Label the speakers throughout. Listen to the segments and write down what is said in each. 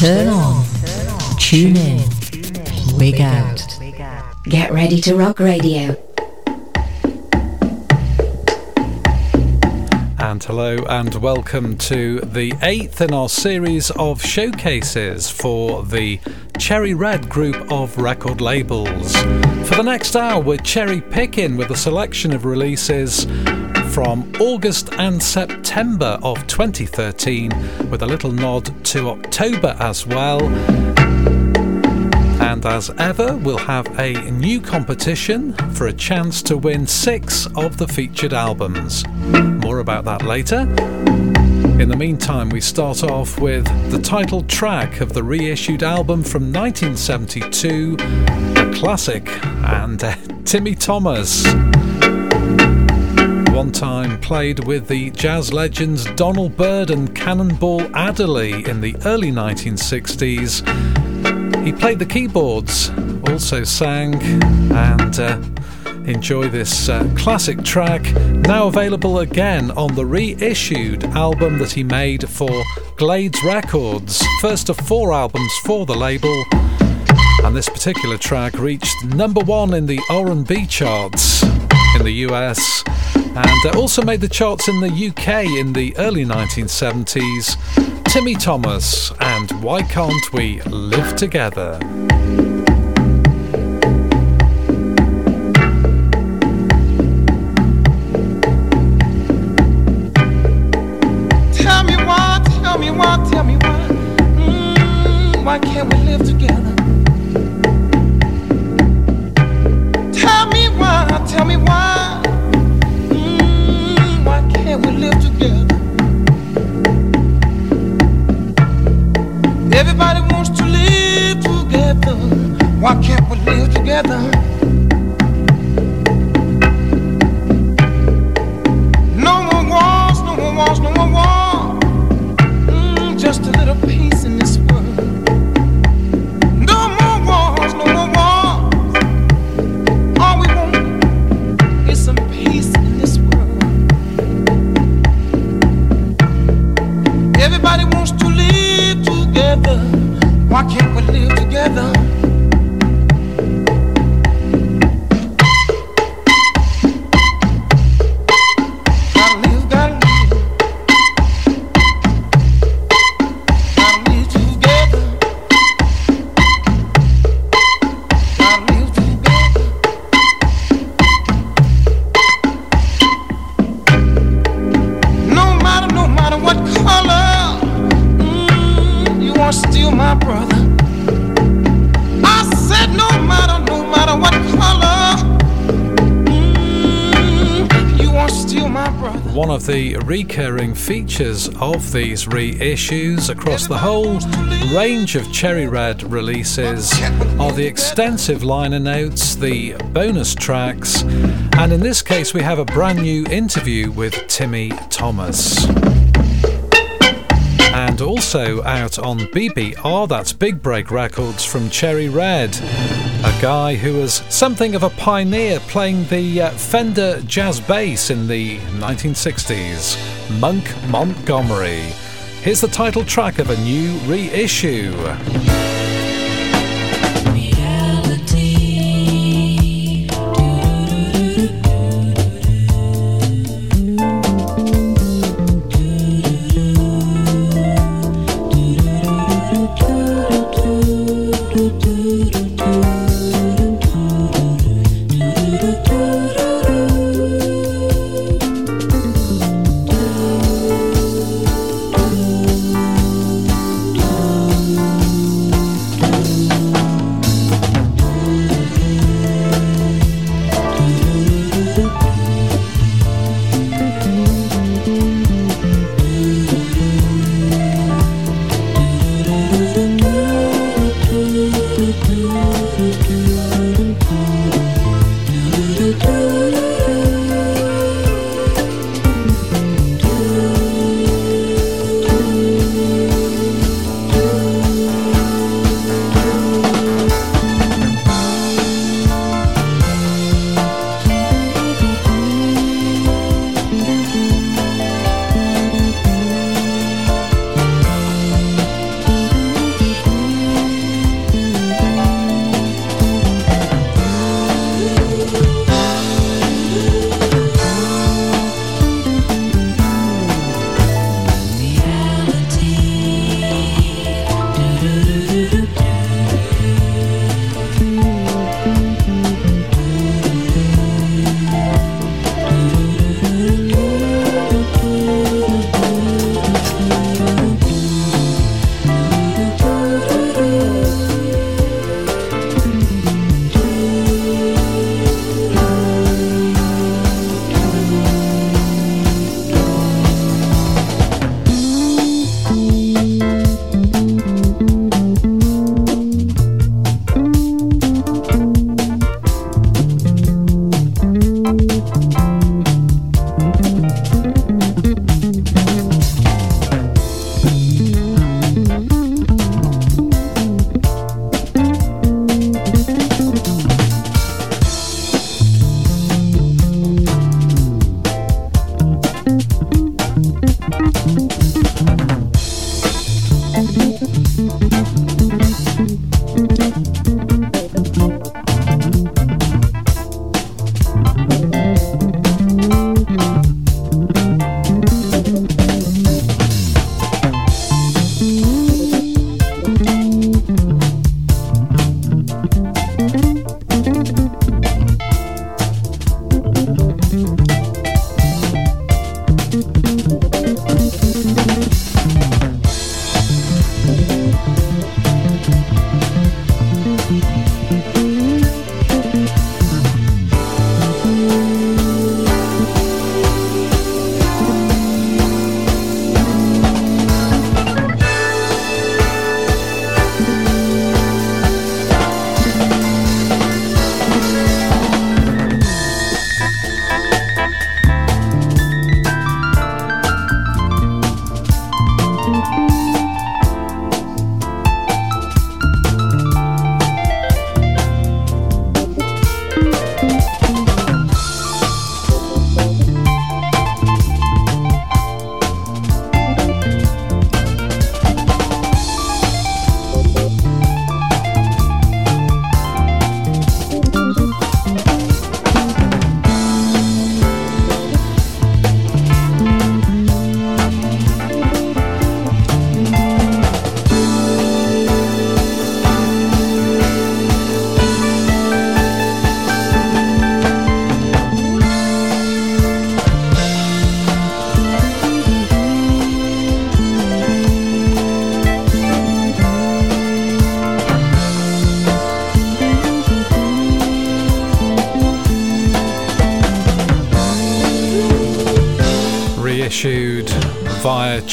Speaker 1: Turn on. Tune in. Rig out.
Speaker 2: Get ready to rock radio.
Speaker 3: And hello and welcome to the eighth in our series of showcases for the Cherry Red group of record labels. For the next hour, we're cherry picking with a selection of releases from August and September of 2013, with a little nod to October as well. And as ever, we'll have a new competition for a chance to win six of the featured albums. More about that later. In the meantime, we start off with the title track of the reissued album from 1972, a classic, and uh, Timmy Thomas. One time played with the jazz legends Donald Byrd and Cannonball Adderley in the early 1960s. He played the keyboards, also sang, and uh, enjoy this uh, classic track, now available again on the reissued album that he made for Glades Records, first of four albums for the label. And this particular track reached number one in the R&B charts in the US and uh, also made the charts in the UK in the early 1970s. Timmy Thomas and Why Can't We Live Together?
Speaker 4: Tell me why, tell me why, tell me why. Mm, why can't we live together?
Speaker 3: Recurring features of these reissues across the whole range of Cherry Red releases are the extensive liner notes, the bonus tracks, and in this case, we have a brand new interview with Timmy Thomas. And also out on BBR, that's Big Break Records from Cherry Red, a guy who was something of a pioneer playing the uh, Fender jazz bass in the 1960s, Monk Montgomery. Here's the title track of a new reissue.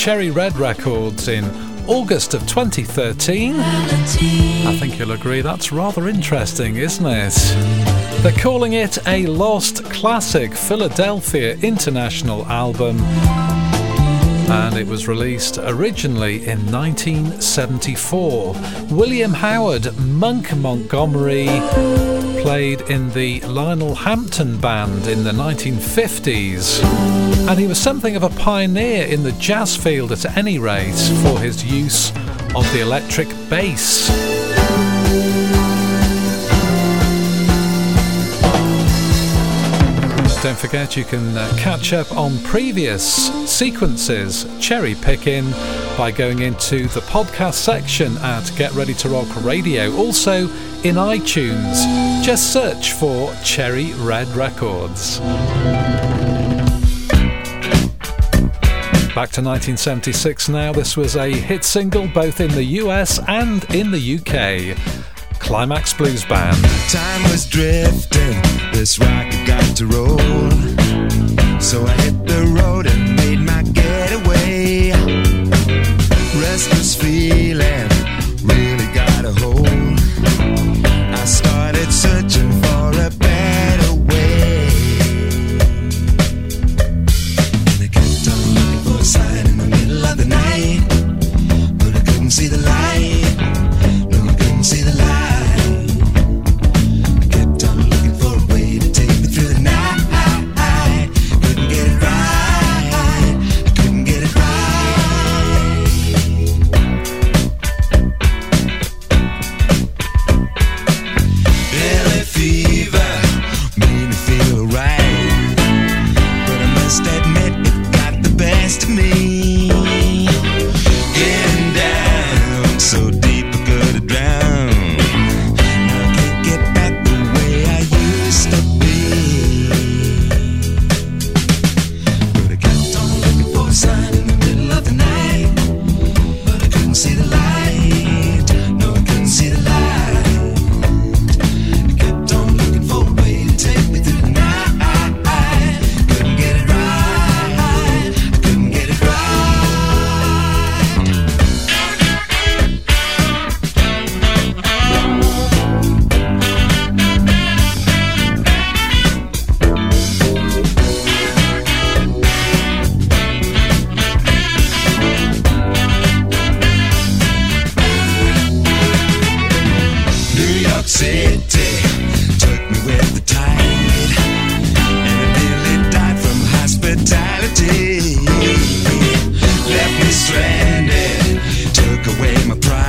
Speaker 3: Cherry Red Records in August of 2013. I think you'll agree that's rather interesting, isn't it? They're calling it a Lost Classic Philadelphia International album and it was released originally in 1974. William Howard Monk Montgomery played in the Lionel Hampton Band in the 1950s, and he was something of a pioneer in the jazz field at any rate for his use of the electric bass. Don't forget you can uh, catch up on previous sequences, cherry picking, by going into the podcast section at Get Ready to Rock Radio. Also in iTunes, just search for Cherry Red Records. Back to 1976 now. This was a hit single both in the US and in the UK. Climax Blues Band.
Speaker 5: Time was drifting, this rocket got to roll. So I hit the road and away my pride.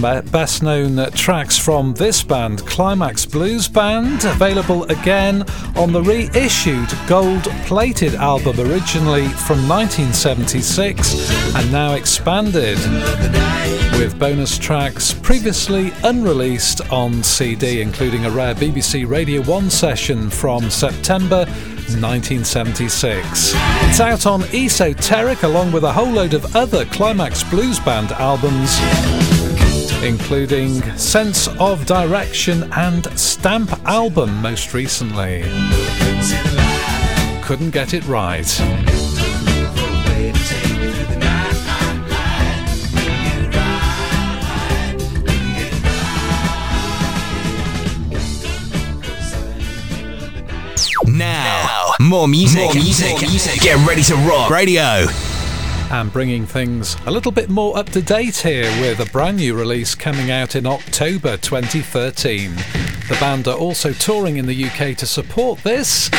Speaker 3: Best known tracks from this band, Climax Blues Band, available again on the reissued gold plated album originally from 1976 and now expanded with bonus tracks previously unreleased on CD, including a rare BBC Radio 1 session from September 1976. It's out on Esoteric along with a whole load of other Climax Blues Band albums including Sense of Direction and Stamp album most recently. Couldn't get it right.
Speaker 6: Now, more music. More music. Get ready to rock. Radio.
Speaker 3: And bringing things a little bit more up to date here with a brand new release coming out in October 2013. The band are also touring in the UK to support this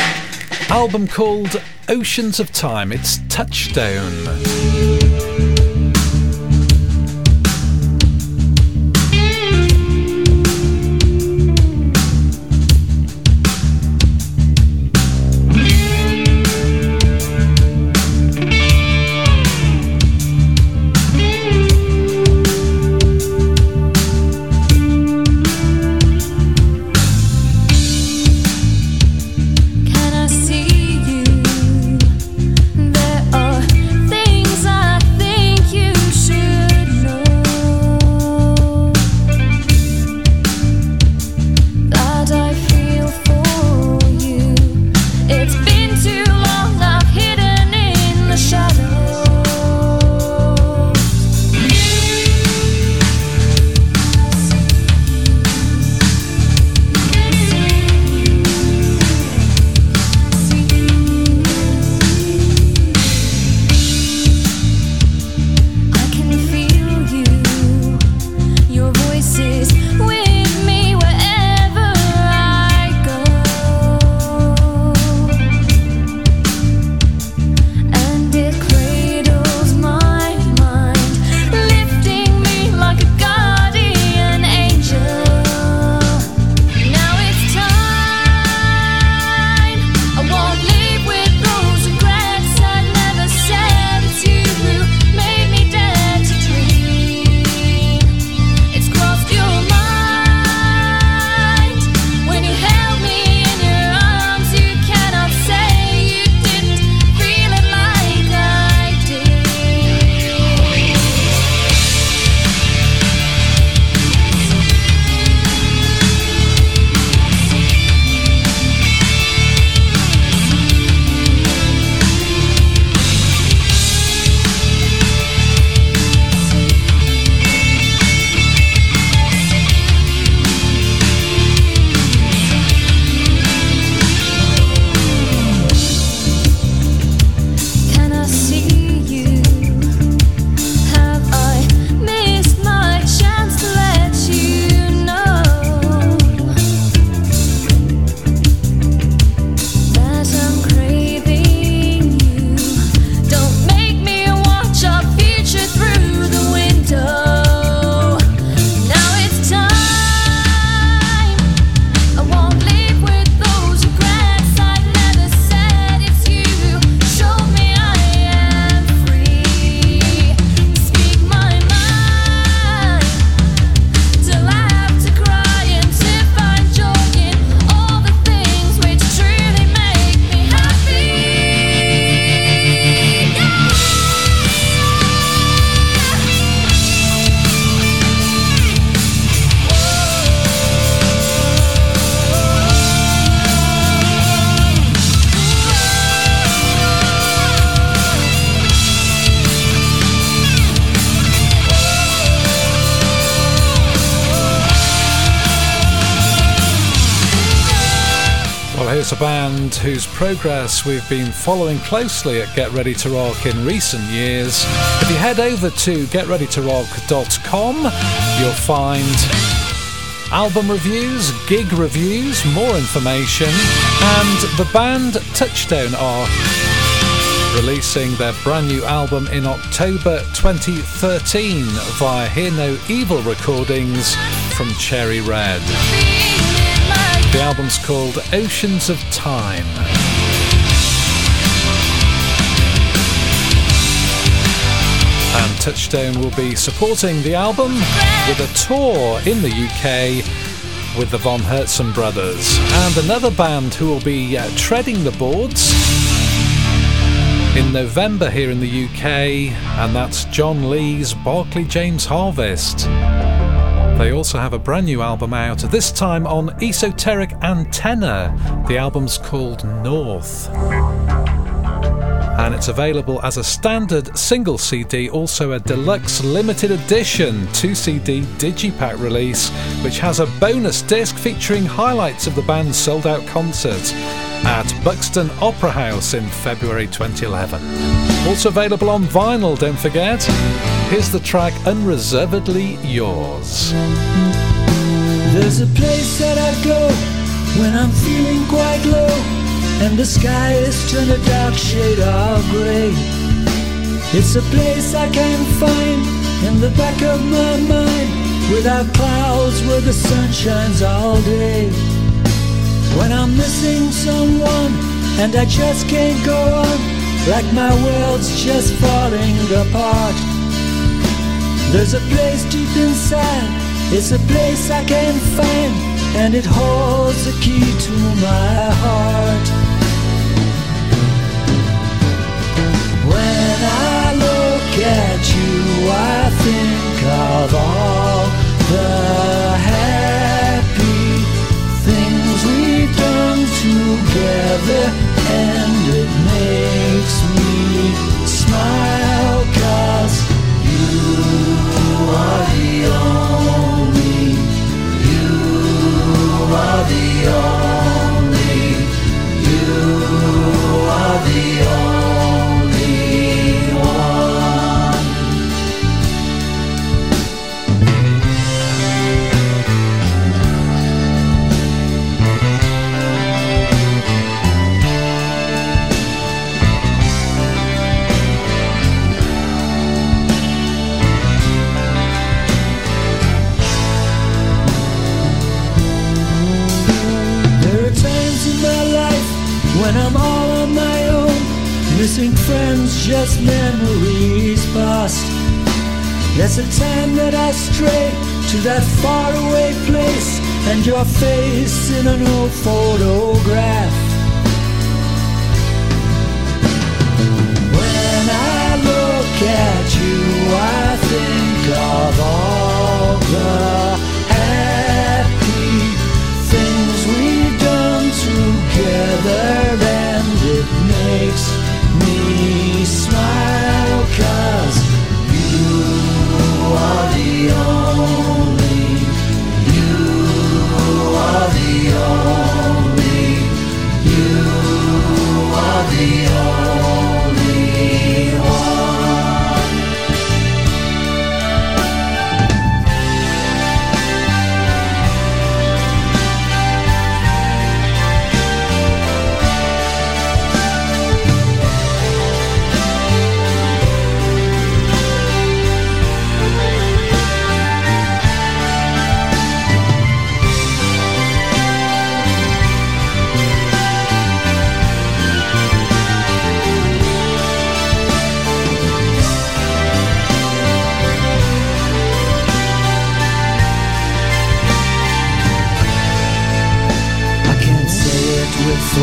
Speaker 3: album called Oceans of Time. It's Touchstone. Progress we've been following closely at Get Ready to Rock in recent years. If you head over to getreadytorock.com, you'll find album reviews, gig reviews, more information, and the band Touchstone are releasing their brand new album in October 2013 via Hear No Evil recordings from Cherry Red. The album's called Oceans of Time. And Touchstone will be supporting the album with a tour in the UK with the Von Herzen brothers and another band who will be uh, treading the boards in November here in the UK, and that's John Lees' Barclay James Harvest. They also have a brand new album out, this time on Esoteric Antenna. The album's called North. And it's available as a standard single CD, also a deluxe limited edition 2 CD digipack release, which has a bonus disc featuring highlights of the band's sold out concert at Buxton Opera House in February 2011. Also available on vinyl, don't forget. Here's the track Unreservedly Yours.
Speaker 7: There's a place that I go when I'm feeling quite low and the sky is turned a dark shade of grey. It's a place I can find in the back of my mind without clouds where the sun shines all day. When I'm missing someone and I just can't go on, like my world's just falling apart. There's a place deep inside, it's a place I can find, and it holds the key to my heart. Look at you, I think of all the happy things we've done together, and it makes me smile, cause you are the only, you are the only, that faraway place and your face in an old photograph.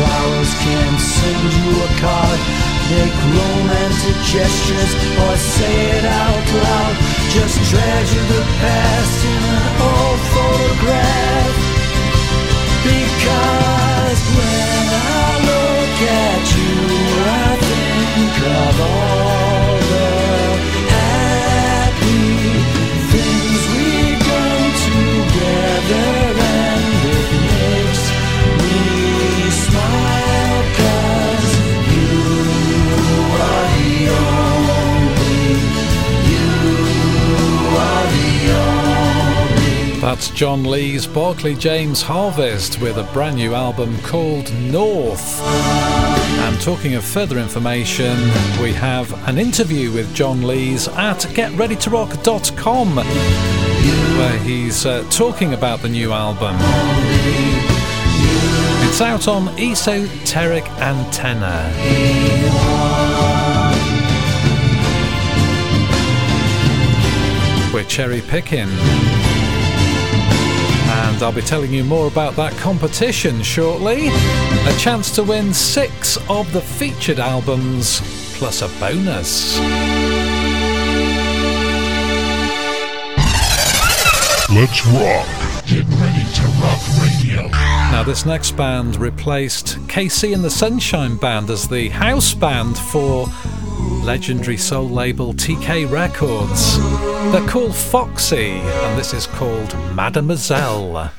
Speaker 7: Flowers, can't send you a card, make romantic gestures or say it out loud. Just treasure the past in an old photograph. Because when I look at you, I think of all
Speaker 3: That's John Lees' Barclay James Harvest with a brand new album called North. And talking of further information, we have an interview with John Lees at getreadytorock.com where he's uh, talking about the new album. It's out on Esoteric Antenna. We're cherry picking. And I'll be telling you more about that competition shortly. A chance to win six of the featured albums, plus a bonus.
Speaker 8: Let's rock. Get ready to rock radio.
Speaker 3: Now, this next band replaced KC and the Sunshine Band as the house band for legendary soul label TK Records. They're called Foxy, and this is called Mademoiselle.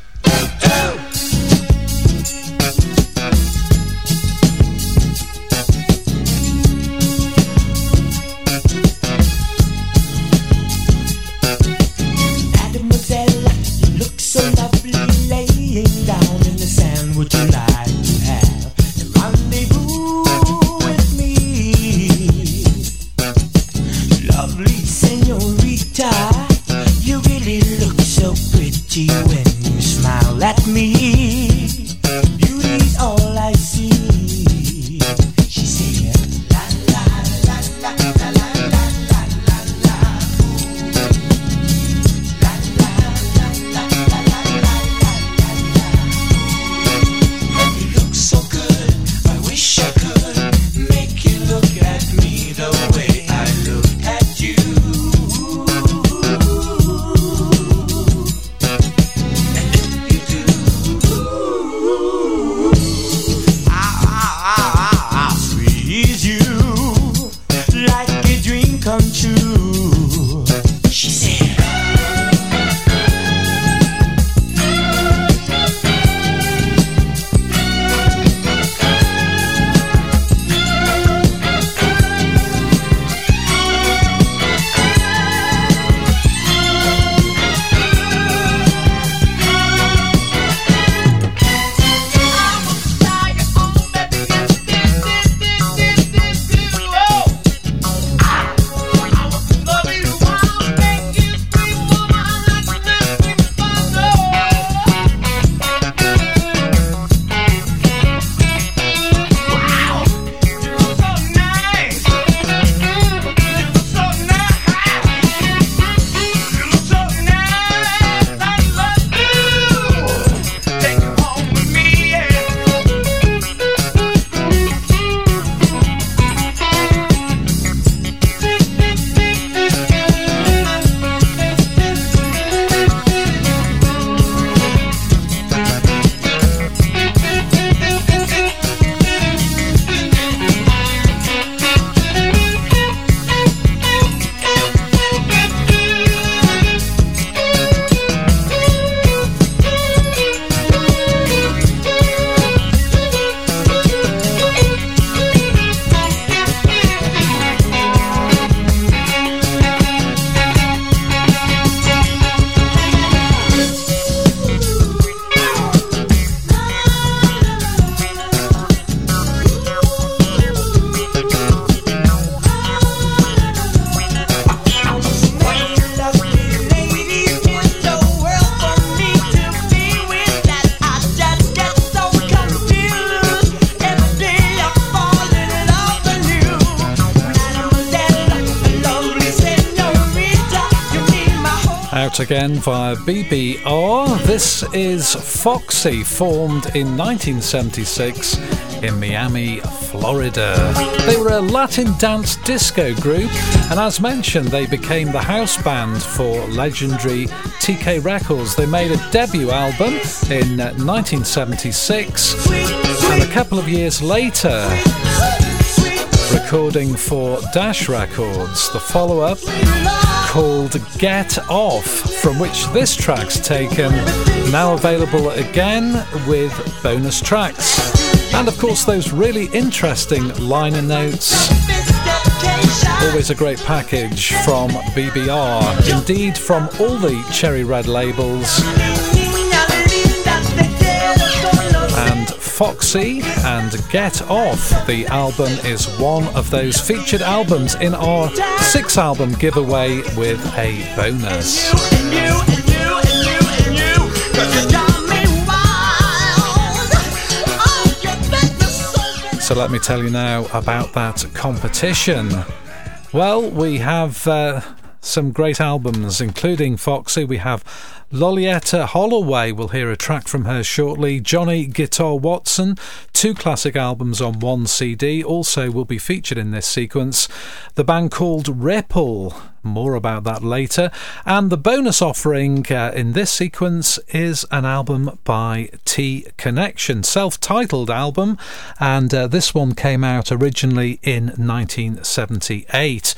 Speaker 3: Again via BBR. This is Foxy, formed in 1976 in Miami, Florida. They were a Latin dance disco group, and as mentioned, they became the house band for legendary TK Records. They made a debut album in 1976, and a couple of years later, recording for Dash Records, the follow up called Get Off, from which this track's taken, now available again with bonus tracks. And of course, those really interesting liner notes Always a great package from BBR. Indeed, from all the Cherry Red labels. Foxy and Get Off, the album, is one of those featured albums in our six album giveaway with a bonus. So let me tell you now about that competition. Well, we have uh, some great albums, including Foxy. We have Loleatta Holloway, we'll hear a track from her shortly. Johnny Guitar Watson, two classic albums on one CD, also will be featured in this sequence. The band called Ripple, more about that later. And the bonus offering uh, in this sequence is an album by T Connection, self titled album, and uh, this one came out originally in 1978.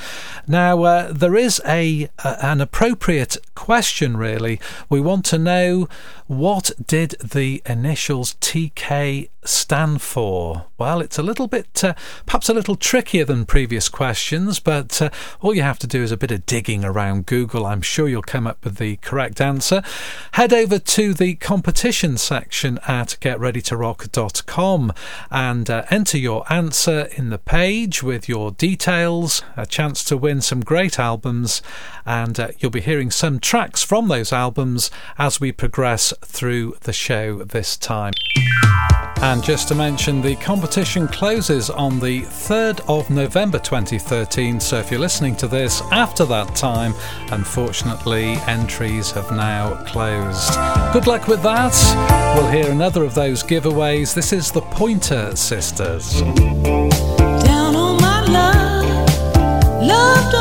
Speaker 3: Now, uh, there is a, an appropriate question, really. We want to know what did the initials TK stand for? Well, it's a little bit, uh, perhaps a little trickier than previous questions, but uh, all you have to do is a bit of digging around Google. I'm sure you'll come up with the correct answer. Head over to the competition section at getreadytorock.com and uh, enter your answer in the page with your details, a chance to win some great albums, and uh, you'll be hearing some tracks from those albums as we progress through the show this time. And just to mention, the competition closes on the 3rd of November 2013, so if you're listening to this after that time, unfortunately, entries have now closed. Good luck with that. We'll hear another of those giveaways. This is the Pointer Sisters.
Speaker 9: Down on my love, love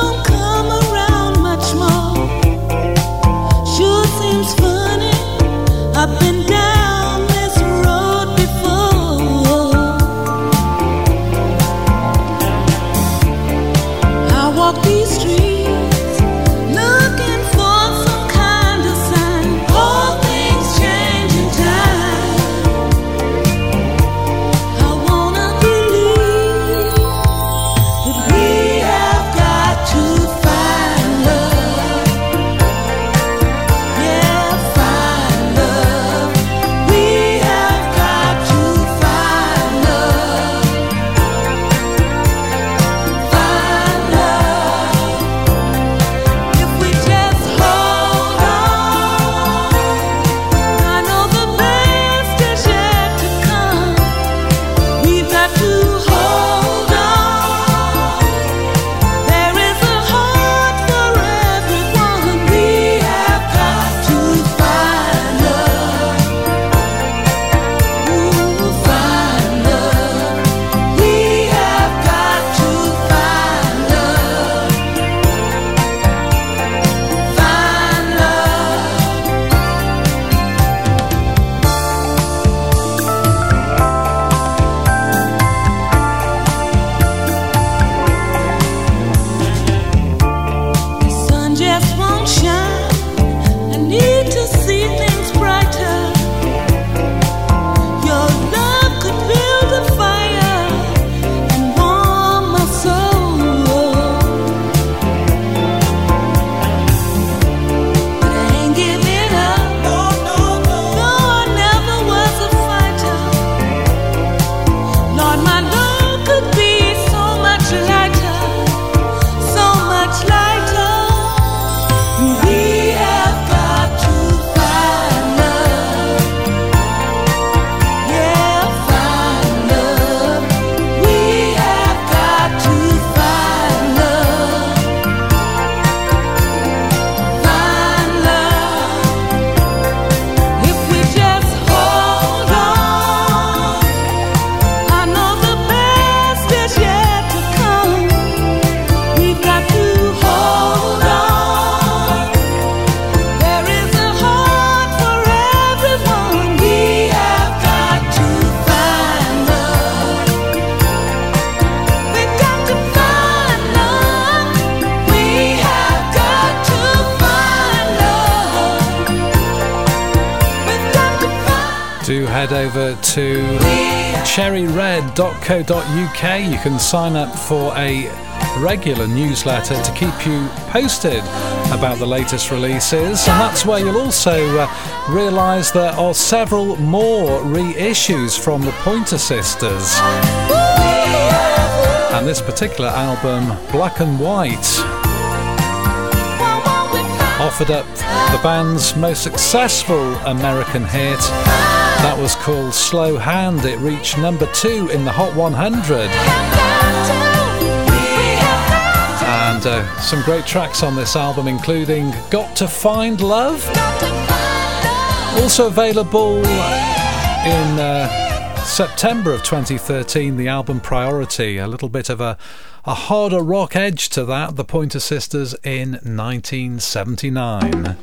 Speaker 3: cherryred.co.uk. You can sign up for a
Speaker 9: regular newsletter to keep you posted about the latest releases, and that's where you'll also uh, realise there are several more reissues from the Pointer Sisters. And this particular album, Black and White, offered up the band's most successful American hit. That was called Slow Hand. It reached number two in the Hot 100. And uh, some great tracks on this album, including Got to Find Love. Also available in uh, September of 2013, the album Priority. A little bit of a, a harder rock edge to that, the Pointer Sisters in 1979.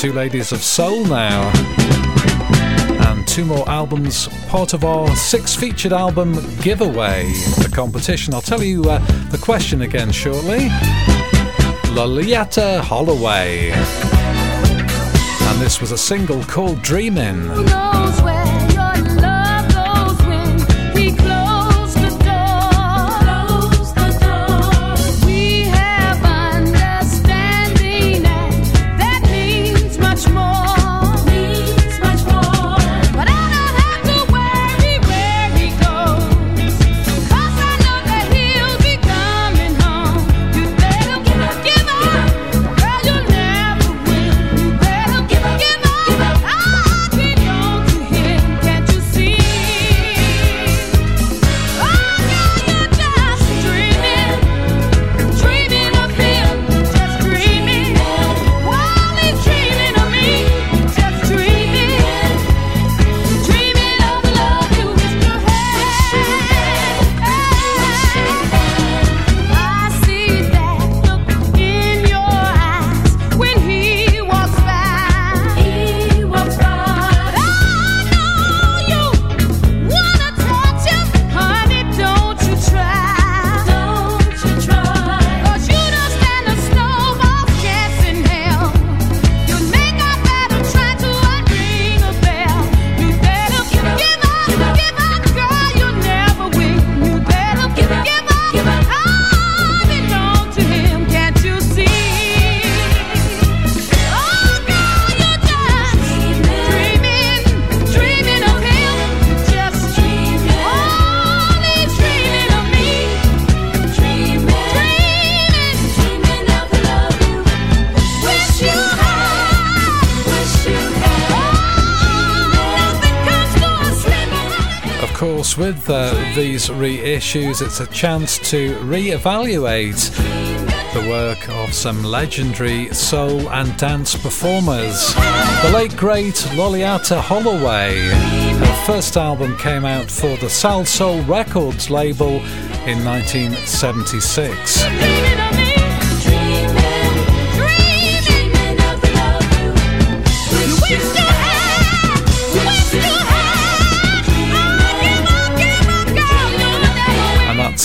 Speaker 9: Two Ladies of Soul now. And two more albums, part of our six featured album giveaway, the competition. I'll tell you uh, the question again shortly. Loleatta Holloway. And this was a single called Dreamin'. Uh, these reissues, it's a chance to re-evaluate the work of some legendary soul and dance performers. The late great Loleatta Holloway. Her first album came out for the Salsoul Records label in 1976.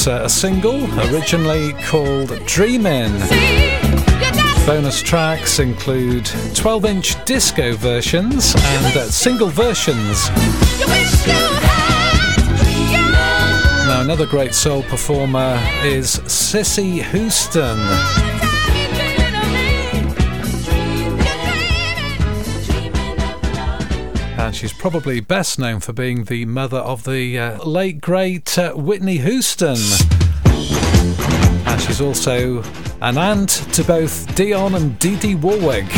Speaker 9: Uh, a single originally called Dreamin'. Bonus tracks include 12 inch disco versions and uh, single versions. Now, another great soul performer is Cissy Houston. And she's probably best known for being the mother of the uh, late great uh, Whitney Houston. And she's also an aunt to both Dionne and Dee Dee Warwick.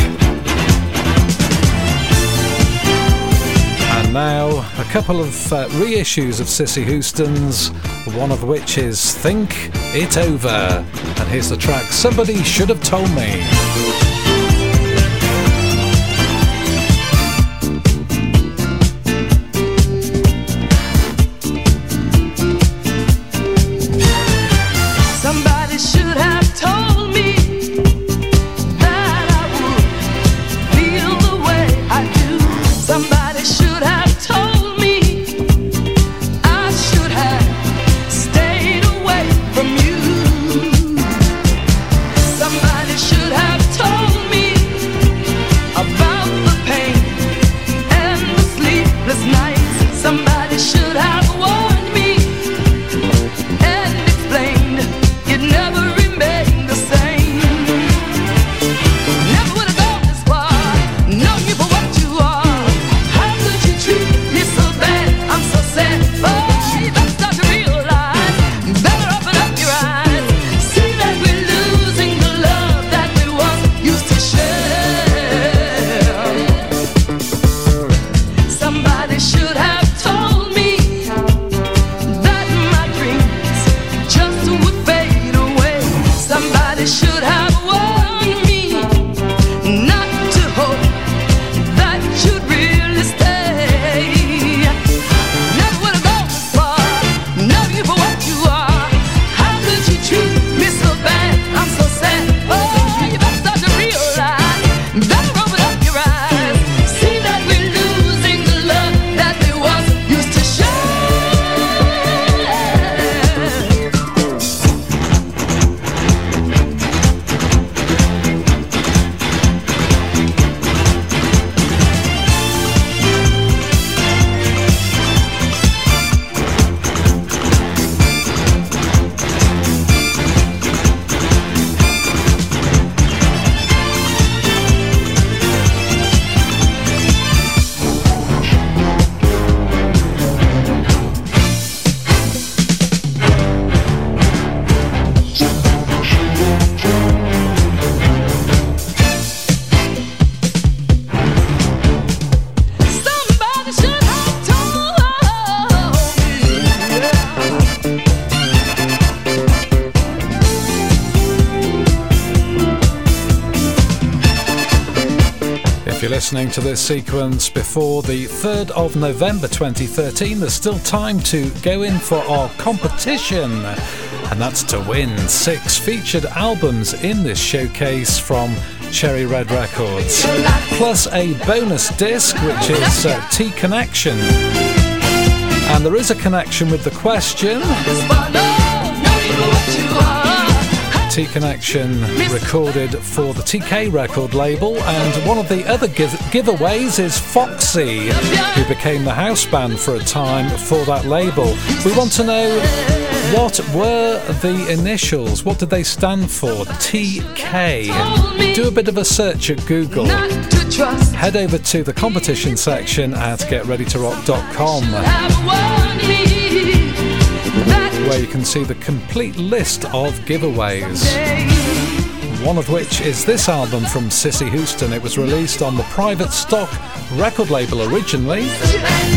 Speaker 9: And now a couple of uh, reissues of Cissy Houston's, one of which is Think It Over. And here's the track Somebody Should Have Told Me.
Speaker 3: Listening to this sequence before the 3rd of November 2013, there's still time to go in for our competition, and that's to win six featured albums in this showcase from Cherry Red Records, plus a bonus disc, which is uh, T Connection. And there is a connection with the question. T Connection recorded for the TK record label, and one of the other give- giveaways is Foxy, who became the house band for a time for that label. We want to know what were the initials? What did they stand for? TK. Do a bit of a search at Google. Head over to the competition section at getreadytorock.com where you can see the complete list of giveaways. One of which is this album from Cissy Houston. It was released on the Private Stock record label originally.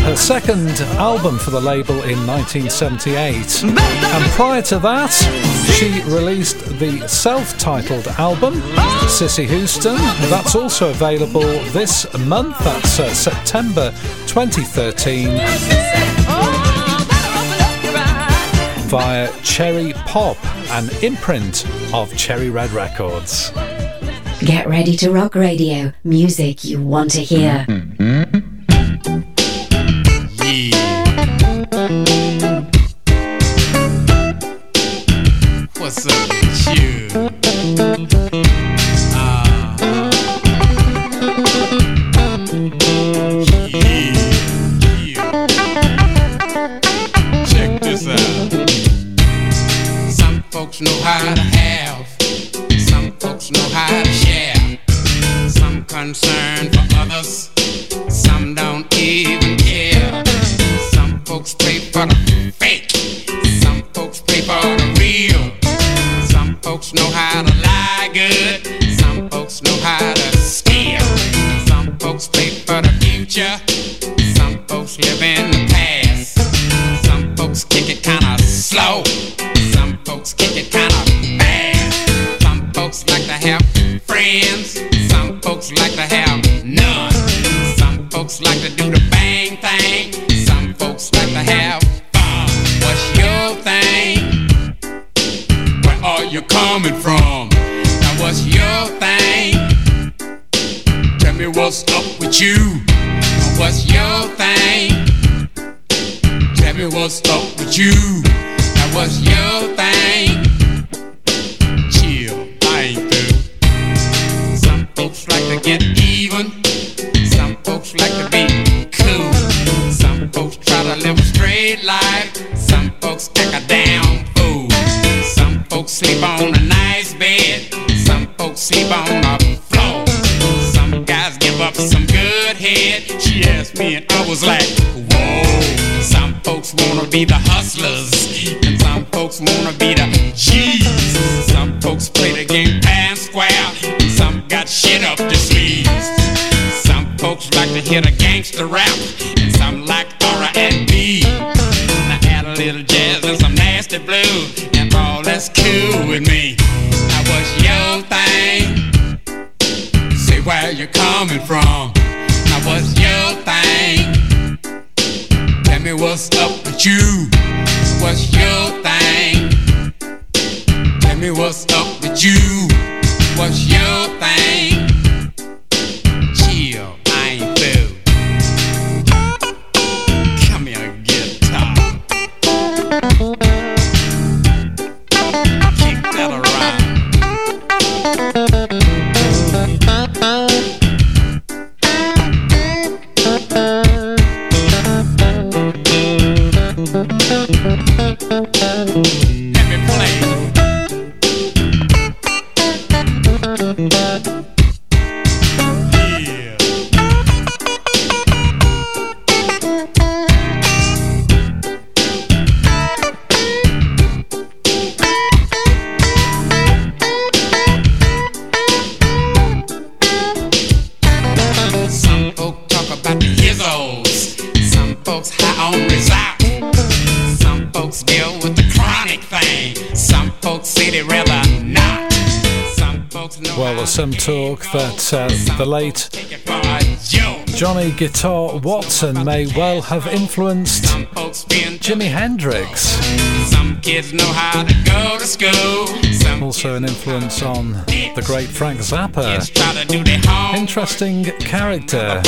Speaker 3: Her second album for the label in 1978. And prior to that, she released the self titled album, Cissy Houston. That's also available this month, that's uh, September 2013 via Cherry Pop, an imprint of Cherry Red Records.
Speaker 2: Get ready to rock radio. Music you want to hear.
Speaker 10: What's sleep on the floor. Some guys give up some good head. She asked me and I was like, whoa. Some folks wanna be the hustlers. And some folks wanna be the G's. Some folks play the game pan square. And some got shit up their sleeves. Some folks like to hear the gangster rap. Coming from.
Speaker 3: Late Johnny Guitar Watson may well have influenced Jimi Hendrix.
Speaker 10: Some kids know how to go to school.
Speaker 3: Also, an influence on the great Frank Zappa.
Speaker 10: try to do their homework.
Speaker 3: Interesting character.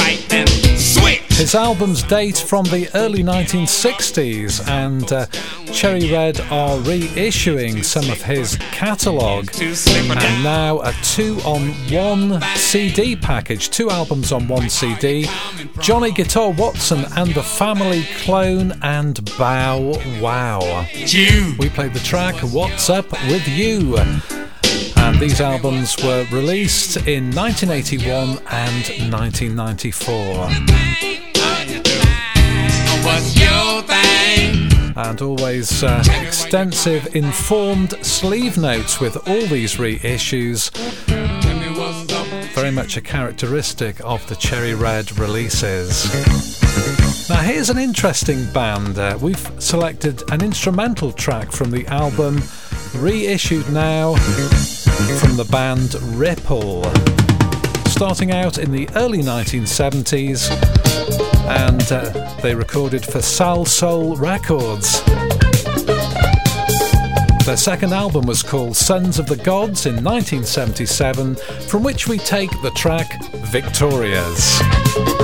Speaker 3: His albums date from the early 1960s, and uh, Cherry Red are reissuing some of his catalogue. And now a two on one CD package, two albums on one CD. Johnny Guitar Watson and the Family Clone and Bow Wow. We played the track What's Up With You. And these albums were released in 1981 and 1994.
Speaker 10: What's your thing?
Speaker 3: and always uh, extensive informed sleeve notes with all these reissues. Very much a characteristic of the Cherry Red releases. Now, here's an interesting band. Uh, we've selected an instrumental track from the album, reissued now from the band Ripple. Starting out in the early 1970s, and uh, they recorded for Salsoul Records. Their second album was called Sons of the Gods in 1977, from which we take the track Victorias.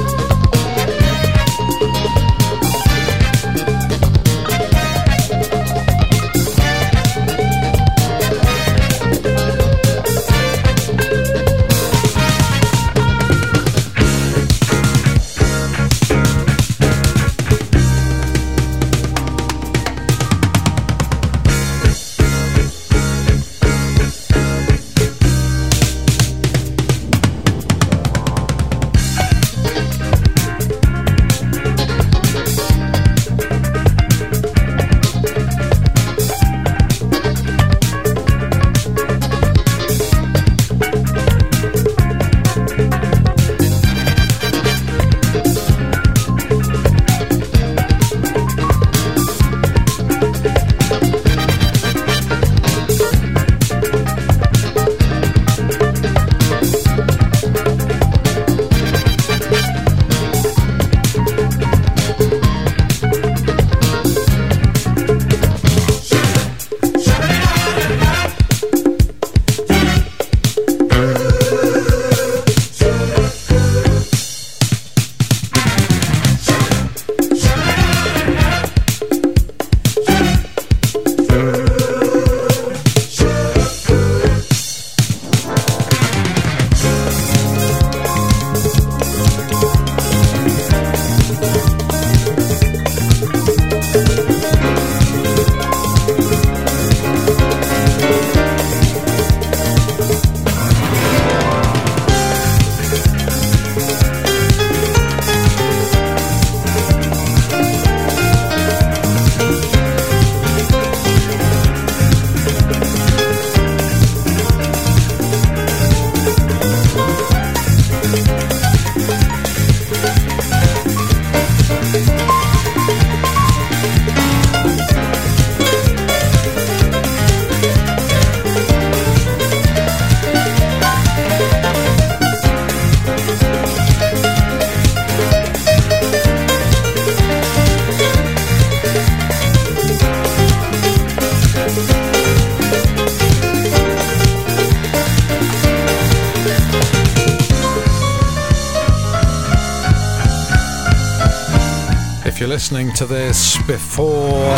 Speaker 3: If you're listening to this before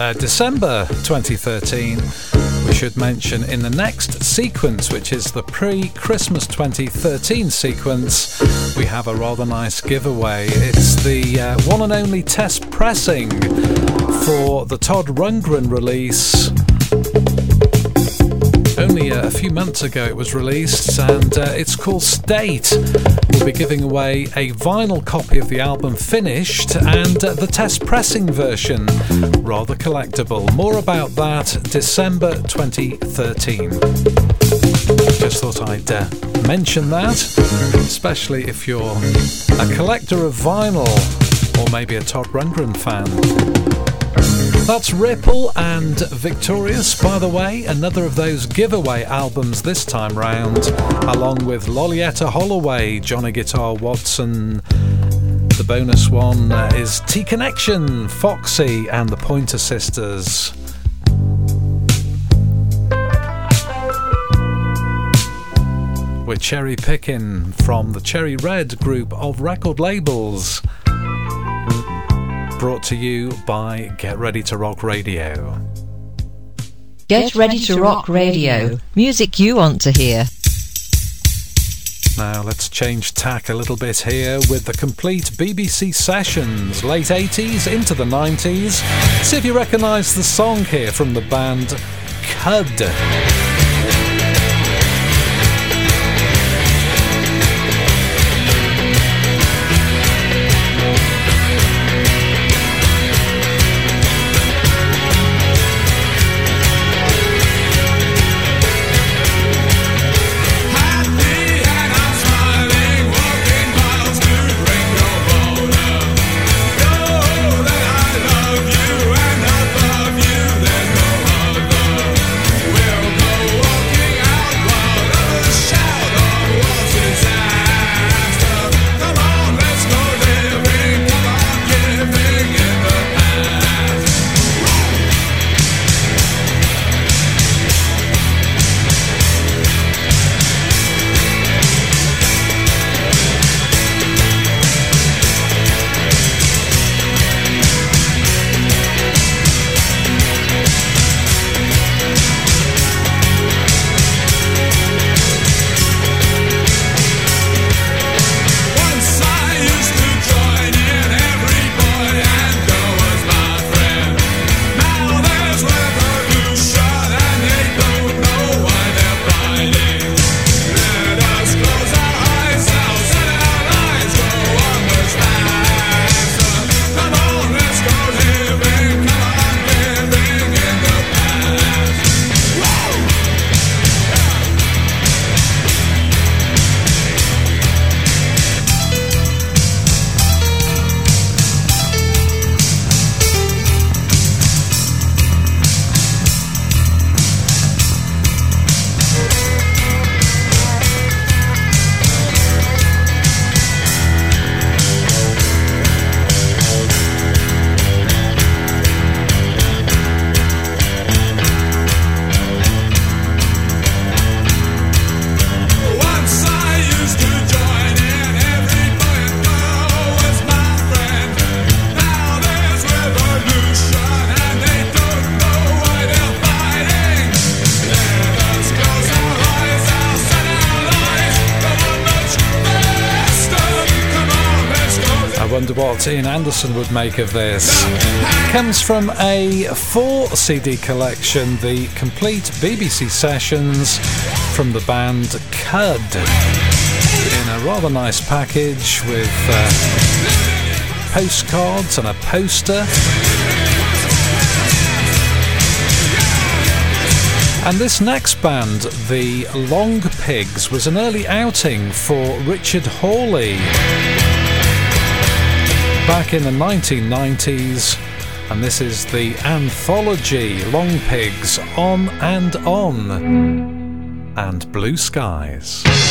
Speaker 3: uh, December 2013, we should mention in the next sequence, which is the pre Christmas 2013 sequence, we have a rather nice giveaway. It's the uh, one and only test pressing for the Todd Rundgren release. Only a few months ago it was released, and uh, it's called State. Be giving away a vinyl copy of the album finished and uh, the test pressing version, rather collectible. More about that December 2013. Just thought I'd uh, mention that, especially if you're a collector of vinyl or maybe a Todd Rundgren fan. That's Ripple and Victorious, by the way, another of those giveaway albums this time round, along with Loleatta Holloway, Johnny Guitar Watson. The bonus one is T Connection, Foxy, and the Pointer Sisters. We're cherry picking from the Cherry Red group of record labels brought to you by Get Ready to Rock Radio.
Speaker 1: Get Ready to Rock Radio. Music you want to hear.
Speaker 3: Now let's change tack a little bit here with the complete BBC sessions, late 80s into the 90s. See if you recognise the song here from the band Cud. Ian Anderson would make of this. Comes from a four CD collection, the complete BBC sessions from the band Cud. In a rather nice package with uh, postcards and a poster. And this next band, the Long Pigs, was an early outing for Richard Hawley back in the 1990s, and this is the anthology Longpigs On and On and Blue Skies.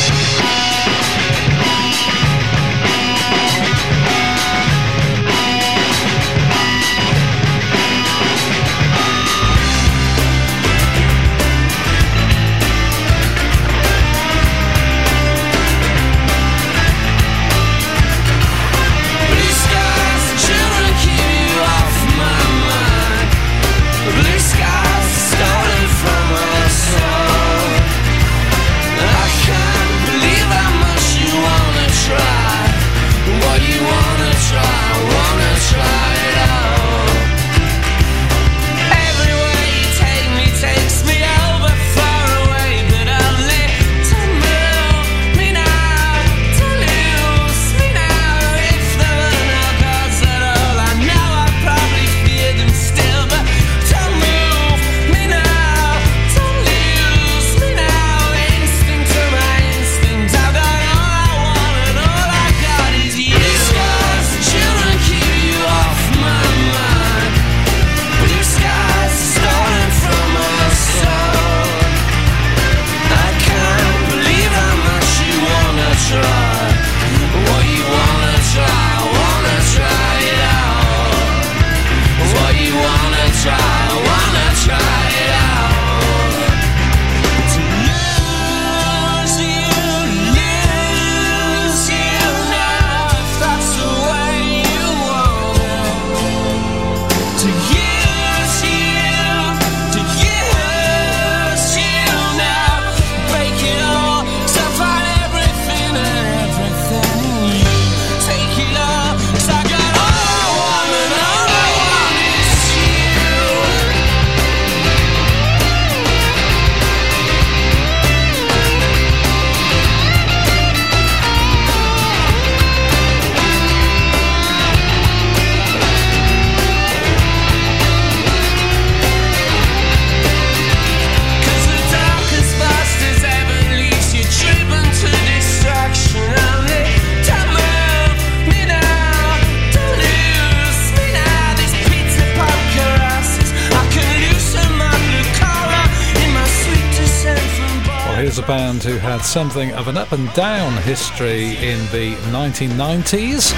Speaker 3: Something of an up and down history in the 1990s.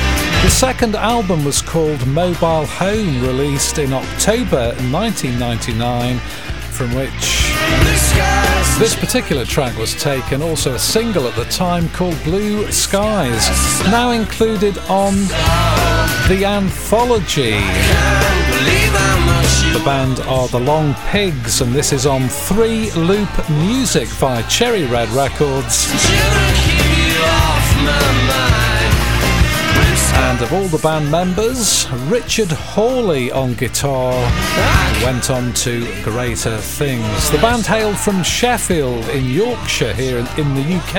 Speaker 3: The second album was called Mobile Home, released in October 1999, from which this particular track was taken, also a single at the time called Blue Skies, now included on the anthology. The band are the Long Pigs, and this is on Three Loop Music via Cherry Red Records. And of all the band members, Richard Hawley on guitar went on to greater things. The band hailed from Sheffield in Yorkshire here in, the UK.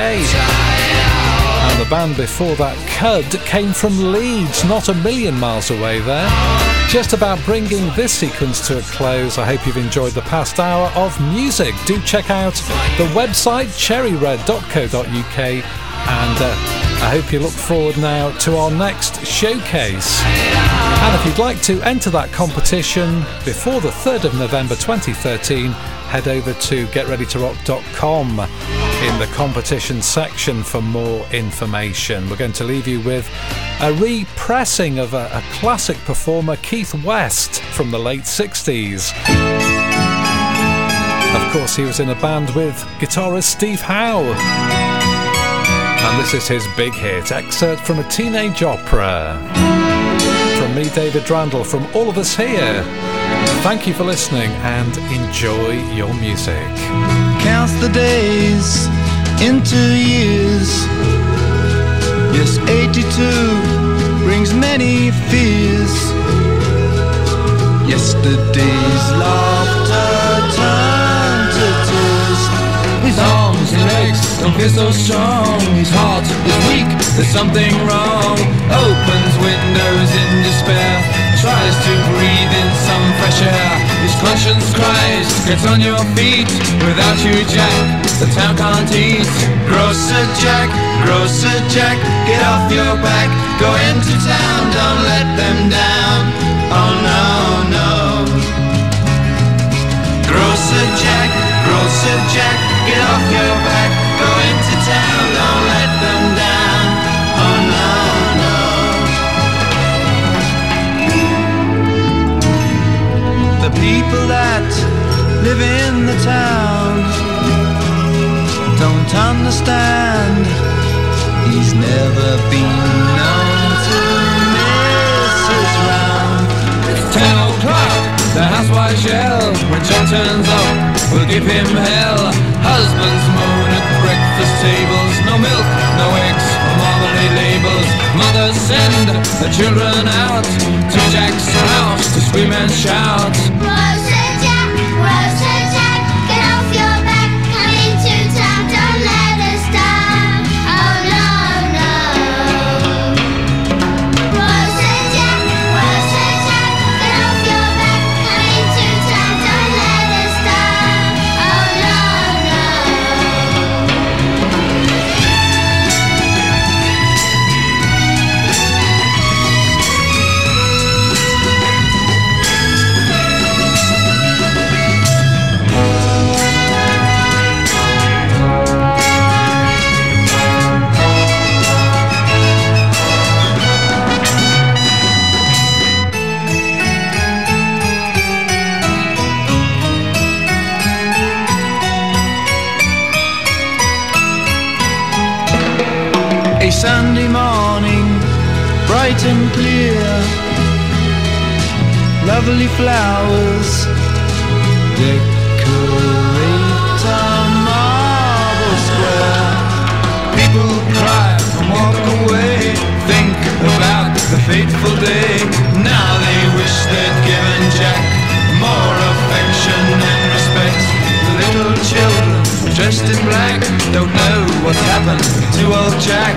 Speaker 3: And the band before that, Cud, came from Leeds, not a million miles away there. Just about bringing this sequence to a close. I hope you've enjoyed the past hour of music. Do check out the website cherryred.co.uk and uh, I hope you look forward now to our next showcase. And if you'd like to enter that competition before the 3rd of November 2013, head over to getreadytorock.com in the competition section for more information. We're going to leave you with a repressing of a, a classic performer, Keith West, from the late 60s. Of course, he was in a band with guitarist Steve Howe. And this is his big hit, excerpt from a teenage opera. Me, David Randall, from all of us here. Thank you for listening and enjoy your music.
Speaker 5: Counts the days into years. Yes, 82 brings many fears. Yesterday's laughter turned to tears.
Speaker 11: His arms and legs don't feel so strong. His heart is weak, there's something wrong. Opens windows in despair, tries to breathe in some fresh air. His conscience cries, get on your feet. Without you, Jack, the town can't eat.
Speaker 5: Grocer Jack, Grocer Jack, get off your back. Go into town, don't let them down. Oh no, no. Grocer Jack, Grocer Jack, get off your back. Go into town, don't let them down. Oh no, no. The people that live in the town don't understand. He's never been known to miss his round.
Speaker 11: O'clock, housewife yell. When John turns up, we'll give him hell. Husbands moan at breakfast tables. No milk, no eggs, or marmalade labels. Mothers send the children out to Jack's house to scream and shout.
Speaker 12: Grocer
Speaker 5: bright and clear. Lovely flowers decorate a marble square.
Speaker 11: People cry and walk away. Think about the fateful day.
Speaker 5: Now they wish they'd given Jack more affection and respect. Little children dressed in black don't know what's happened to old Jack.